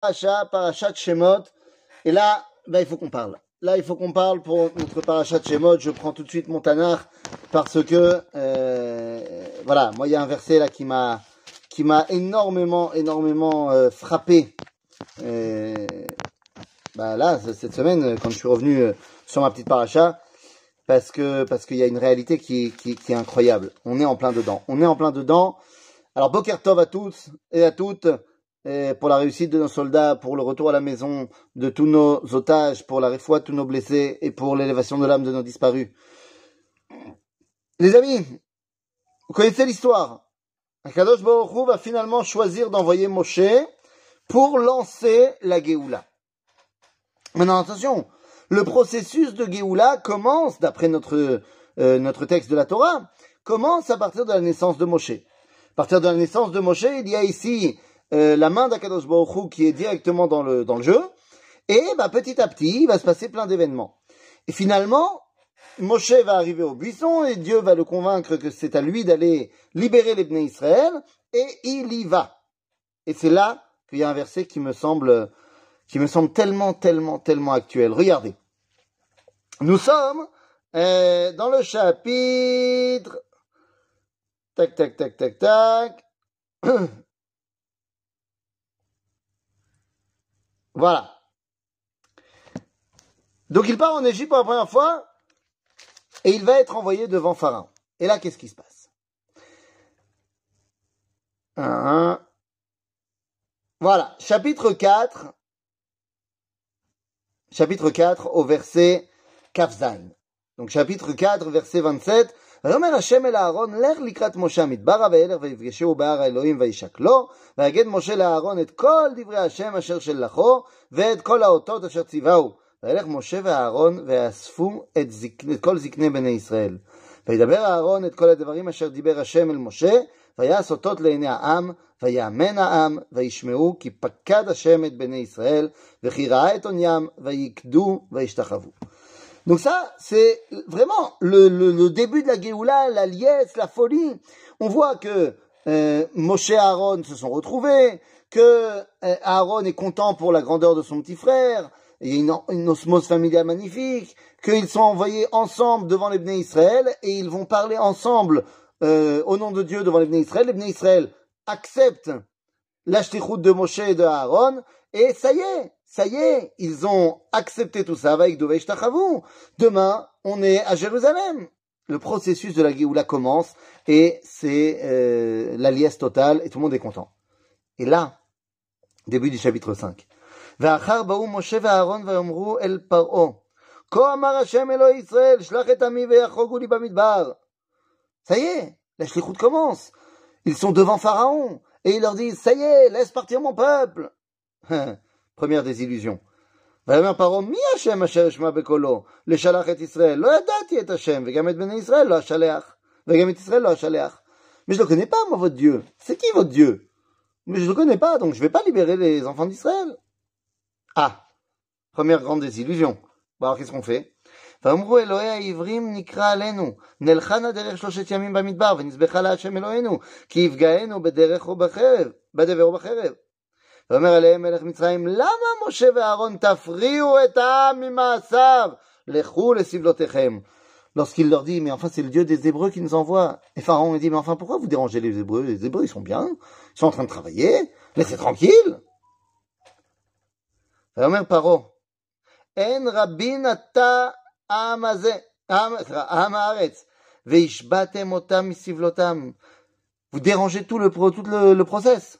Parachat, Parachat Shemot. Et là, bah, il faut qu'on parle. Là, il faut qu'on parle pour notre Parachat Shemot. Je prends tout de suite mon Tanakh parce que, euh, voilà, moi, il y a un verset là qui m'a, qui m'a énormément, énormément euh, frappé. Euh, bah là, cette semaine, quand je suis revenu euh, sur ma petite Paracha, parce que parce qu'il y a une réalité qui, qui, qui est incroyable. On est en plein dedans. On est en plein dedans. Alors, Boker Tov à tous et à toutes pour la réussite de nos soldats, pour le retour à la maison de tous nos otages, pour la réfoua de tous nos blessés et pour l'élévation de l'âme de nos disparus. Les amis, vous connaissez l'histoire. Akadosh Baruch va finalement choisir d'envoyer Moshe pour lancer la Géoula. Maintenant, attention, le processus de Géoula commence, d'après notre, euh, notre texte de la Torah, commence à partir de la naissance de Moshe. À partir de la naissance de Moshe, il y a ici euh, la main d'Akadosh Baruch qui est directement dans le, dans le jeu. Et bah, petit à petit, il va se passer plein d'événements. Et finalement, Moshe va arriver au buisson et Dieu va le convaincre que c'est à lui d'aller libérer les Bnei Israël et il y va. Et c'est là qu'il y a un verset qui me semble, qui me semble tellement, tellement, tellement actuel. Regardez. Nous sommes euh, dans le chapitre. Tac, tac, tac, tac, tac. Voilà. Donc il part en Égypte pour la première fois et il va être envoyé devant Pharaon. Et là, qu'est-ce qui se passe? Voilà, chapitre 4, chapitre 4 au verset Kafzain. Donc chapitre 4, verset 27, ויאמר השם אל אהרון, לך לקראת משה המדברה וילך ויפגשהו בהר האלוהים וישק לו, ויגד משה לאהרון את כל דברי השם אשר שלחו, ואת כל האותות אשר ציווהו. וילך משה ואהרון ויאספו את, זק... את כל זקני בני ישראל. וידבר אהרון את כל הדברים אשר דיבר השם אל משה, ויעש אותות לעיני העם, ויאמן העם, וישמעו כי פקד השם את בני ישראל, וכי ראה את עוניים, ויקדו וישתחוו. Donc ça, c'est vraiment le, début de la Géoula, la liesse, la folie. On voit que euh, Moshe et Aaron se sont retrouvés, que euh, Aaron est content pour la grandeur de son petit frère, il y a une, osmose familiale magnifique, qu'ils sont envoyés ensemble devant les Israël et ils vont parler ensemble euh, au nom de Dieu devant les Israël. Les Israël acceptent l'ashtichut de Moshe et de Aaron et ça y est, ça y est, ils ont accepté tout ça avec Doveish Demain, on est à Jérusalem. Le processus de la Géoula commence et c'est euh, la liesse totale et tout le monde est content. Et là, début du chapitre 5. ואחר באו משה ואהרון ויאמרו אל פרעה, כה אמר השם אלוהי ישראל, שלח את עמי ויחוגו לי במדבר. Ça y est, la shlichut commence. Ils sont devant Pharaon et ils leur disent, ça y est, laisse partir mon peuple. Première désillusion. ויאמר פרעה, מי השם אשר אשמע בקולו? לשלח את ישראל. לא ידעתי את השם, וגם את בני ישראל לא אשלח. וגם את ישראל לא אשלח. Mais je ne le connais pas, moi, votre Dieu. C'est qui votre Dieu Mais je ne le connais pas, donc je ne vais pas libérer les enfants d'Israël. Ah, première grande désillusion. Bon, alors qu'est-ce qu'on fait ואמרו אלוהי העברים נקרא עלינו, נלכה נא דרך שלושת ימים במדבר, ונזבחה להשם אלוהינו, כי יפגענו בדרך או בחרב, בדבר או בחרב. ואומר עליהם מלך מצרים, למה משה ואהרון תפריעו את העם ממעשיו? לכו לסבלותיכם. Lorsqu'il leur dit, mais enfin c'est le Dieu des Hébreux qui nous envoie. Et Pharaon lui dit, mais enfin pourquoi vous dérangez les Hébreux Les Hébreux ils sont bien, ils sont en train de travailler, laissez tranquille. ואומר פרעה, אין רבין אתה העם הזה, העם הארץ, והשבעתם אותם מסבלותם. Vous dérangez tout le, tout le, le process.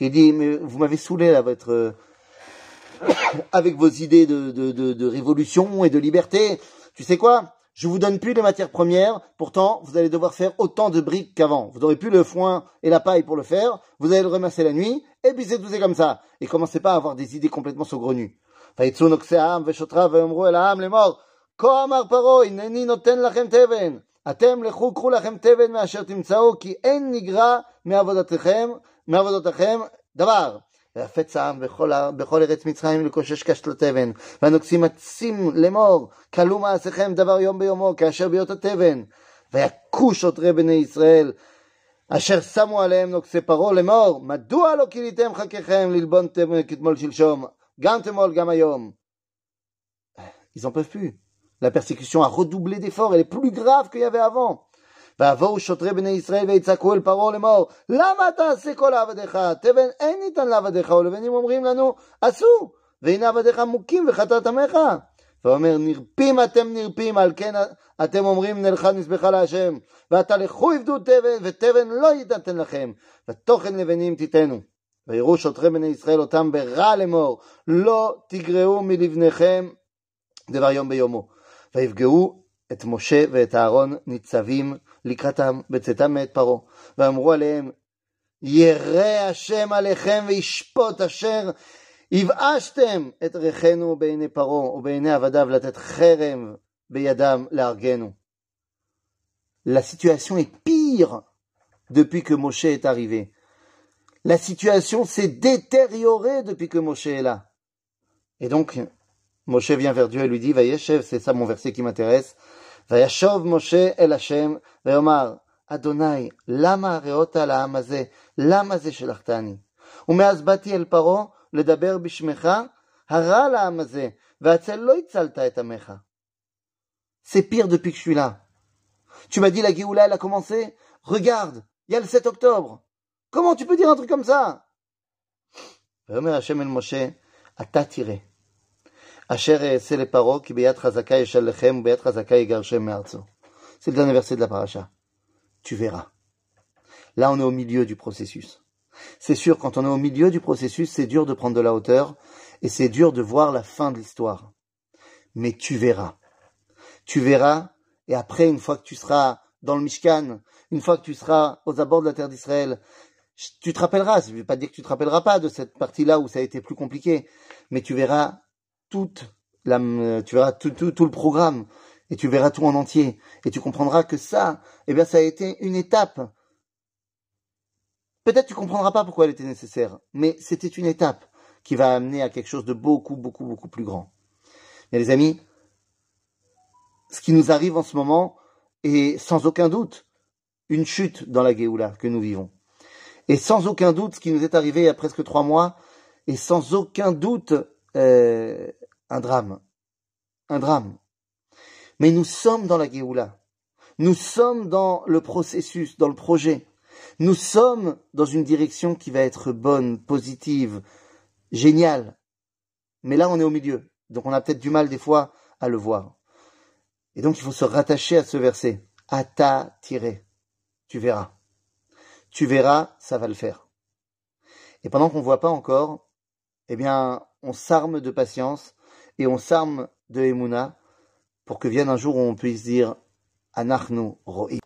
qui dit mais vous m'avez saoulé avec, euh, avec vos idées de, de, de, de, révolution et de liberté. Tu sais quoi Je vous donne plus les matières premières. Pourtant, vous allez devoir faire autant de briques qu'avant. Vous n'aurez plus le foin et la paille pour le faire. Vous allez le ramasser la nuit et puis c'est tout, c'est comme ça. Et commencez pas à avoir des idées complètement saugrenues. les morts. כה אמר פרעה, הנני נותן לכם תבן. אתם לכו קחו לכם תבן מאשר תמצאו, כי אין נגרע מעבודתכם, מעבודתכם דבר. והפץ העם בכל, בכל ארץ מצרים לקושש קשת לתבן, והנוגסים עצים לאמור, כלו מעשיכם דבר יום ביומו, כאשר ביות התבן. ויכו שוטרי בני ישראל, אשר שמו עליהם נוגסי פרעה לאמור, מדוע לא כיליתם חככם ללבון כתמול שלשום, גם תמול גם היום. Ils en peuvent plus. La persécution a redoublé d'efforts, elle est plus grave qu'il y avait avant. ויבואו שוטרי בני ישראל ויצעקו אל פרעה לאמור, למה תעשה כל עבדיך? תבן אין ניתן לעבדיך, ולבנים אומרים לנו, עשו, והנה עבדיך מוכים וחטאת עמך. ואומר, נרפים אתם נרפים, על כן אתם אומרים נלכה נזבחה להשם, ועתה לכו עבדו תבן, ותבן לא יתנתן לכם, ותוכן לבנים תיתנו. ויראו שוטרי בני ישראל אותם ברע לאמור, לא תגרעו מלבניכם דבר יום ביומו. ויפגעו את משה ואת אהרון ניצבים לקראתם בצאתם מאת פרעה, ואמרו עליהם, ירא השם עליכם וישפוט אשר הבאשתם את ריחנו בעיני פרעה ובעיני עבדיו לתת חרם בידם להרגנו. La situation est pire depuis que Moshe est arrivé. La situation s'est détériorée depuis que Moshe est là. Et donc, Moshe vient vers Dieu et lui dit, Vayeshev, c'est ça mon verset qui m'intéresse. Vayashov Moshe el Hashem, Vayomar, Adonai, lama reota לעם הזה, למה זה שלחתני? ומאז באתי אל פרעה לדבר בשמך, הרע לעם הזה, והצל לא הצלת את עמך. C'est pire depuis que je suis là. Tu m'as dit la Géoula, elle a commencé. Regarde, il y a le 7 octobre. Comment tu peux dire un truc comme ça? ויאמר השם אל משה, אתה תראה. C'est le dernier verset de la paracha. Tu verras. Là, on est au milieu du processus. C'est sûr, quand on est au milieu du processus, c'est dur de prendre de la hauteur et c'est dur de voir la fin de l'histoire. Mais tu verras. Tu verras et après, une fois que tu seras dans le Mishkan, une fois que tu seras aux abords de la terre d'Israël, tu te rappelleras, je ne vais pas dire que tu te rappelleras pas de cette partie-là où ça a été plus compliqué, mais tu verras toute la, tu verras tout, tout, tout, le programme et tu verras tout en entier et tu comprendras que ça, eh bien, ça a été une étape. Peut-être tu comprendras pas pourquoi elle était nécessaire, mais c'était une étape qui va amener à quelque chose de beaucoup, beaucoup, beaucoup plus grand. Mais les amis, ce qui nous arrive en ce moment est sans aucun doute une chute dans la Géoula que nous vivons. Et sans aucun doute, ce qui nous est arrivé il y a presque trois mois, et sans aucun doute euh, un drame. Un drame. Mais nous sommes dans la Géoula. Nous sommes dans le processus, dans le projet. Nous sommes dans une direction qui va être bonne, positive, géniale. Mais là, on est au milieu. Donc on a peut-être du mal des fois à le voir. Et donc il faut se rattacher à ce verset. Ata tiré. Tu verras. Tu verras, ça va le faire. Et pendant qu'on ne voit pas encore, eh bien, on s'arme de patience et on s'arme de Emouna pour que vienne un jour où on puisse dire Anachnu Ro'i.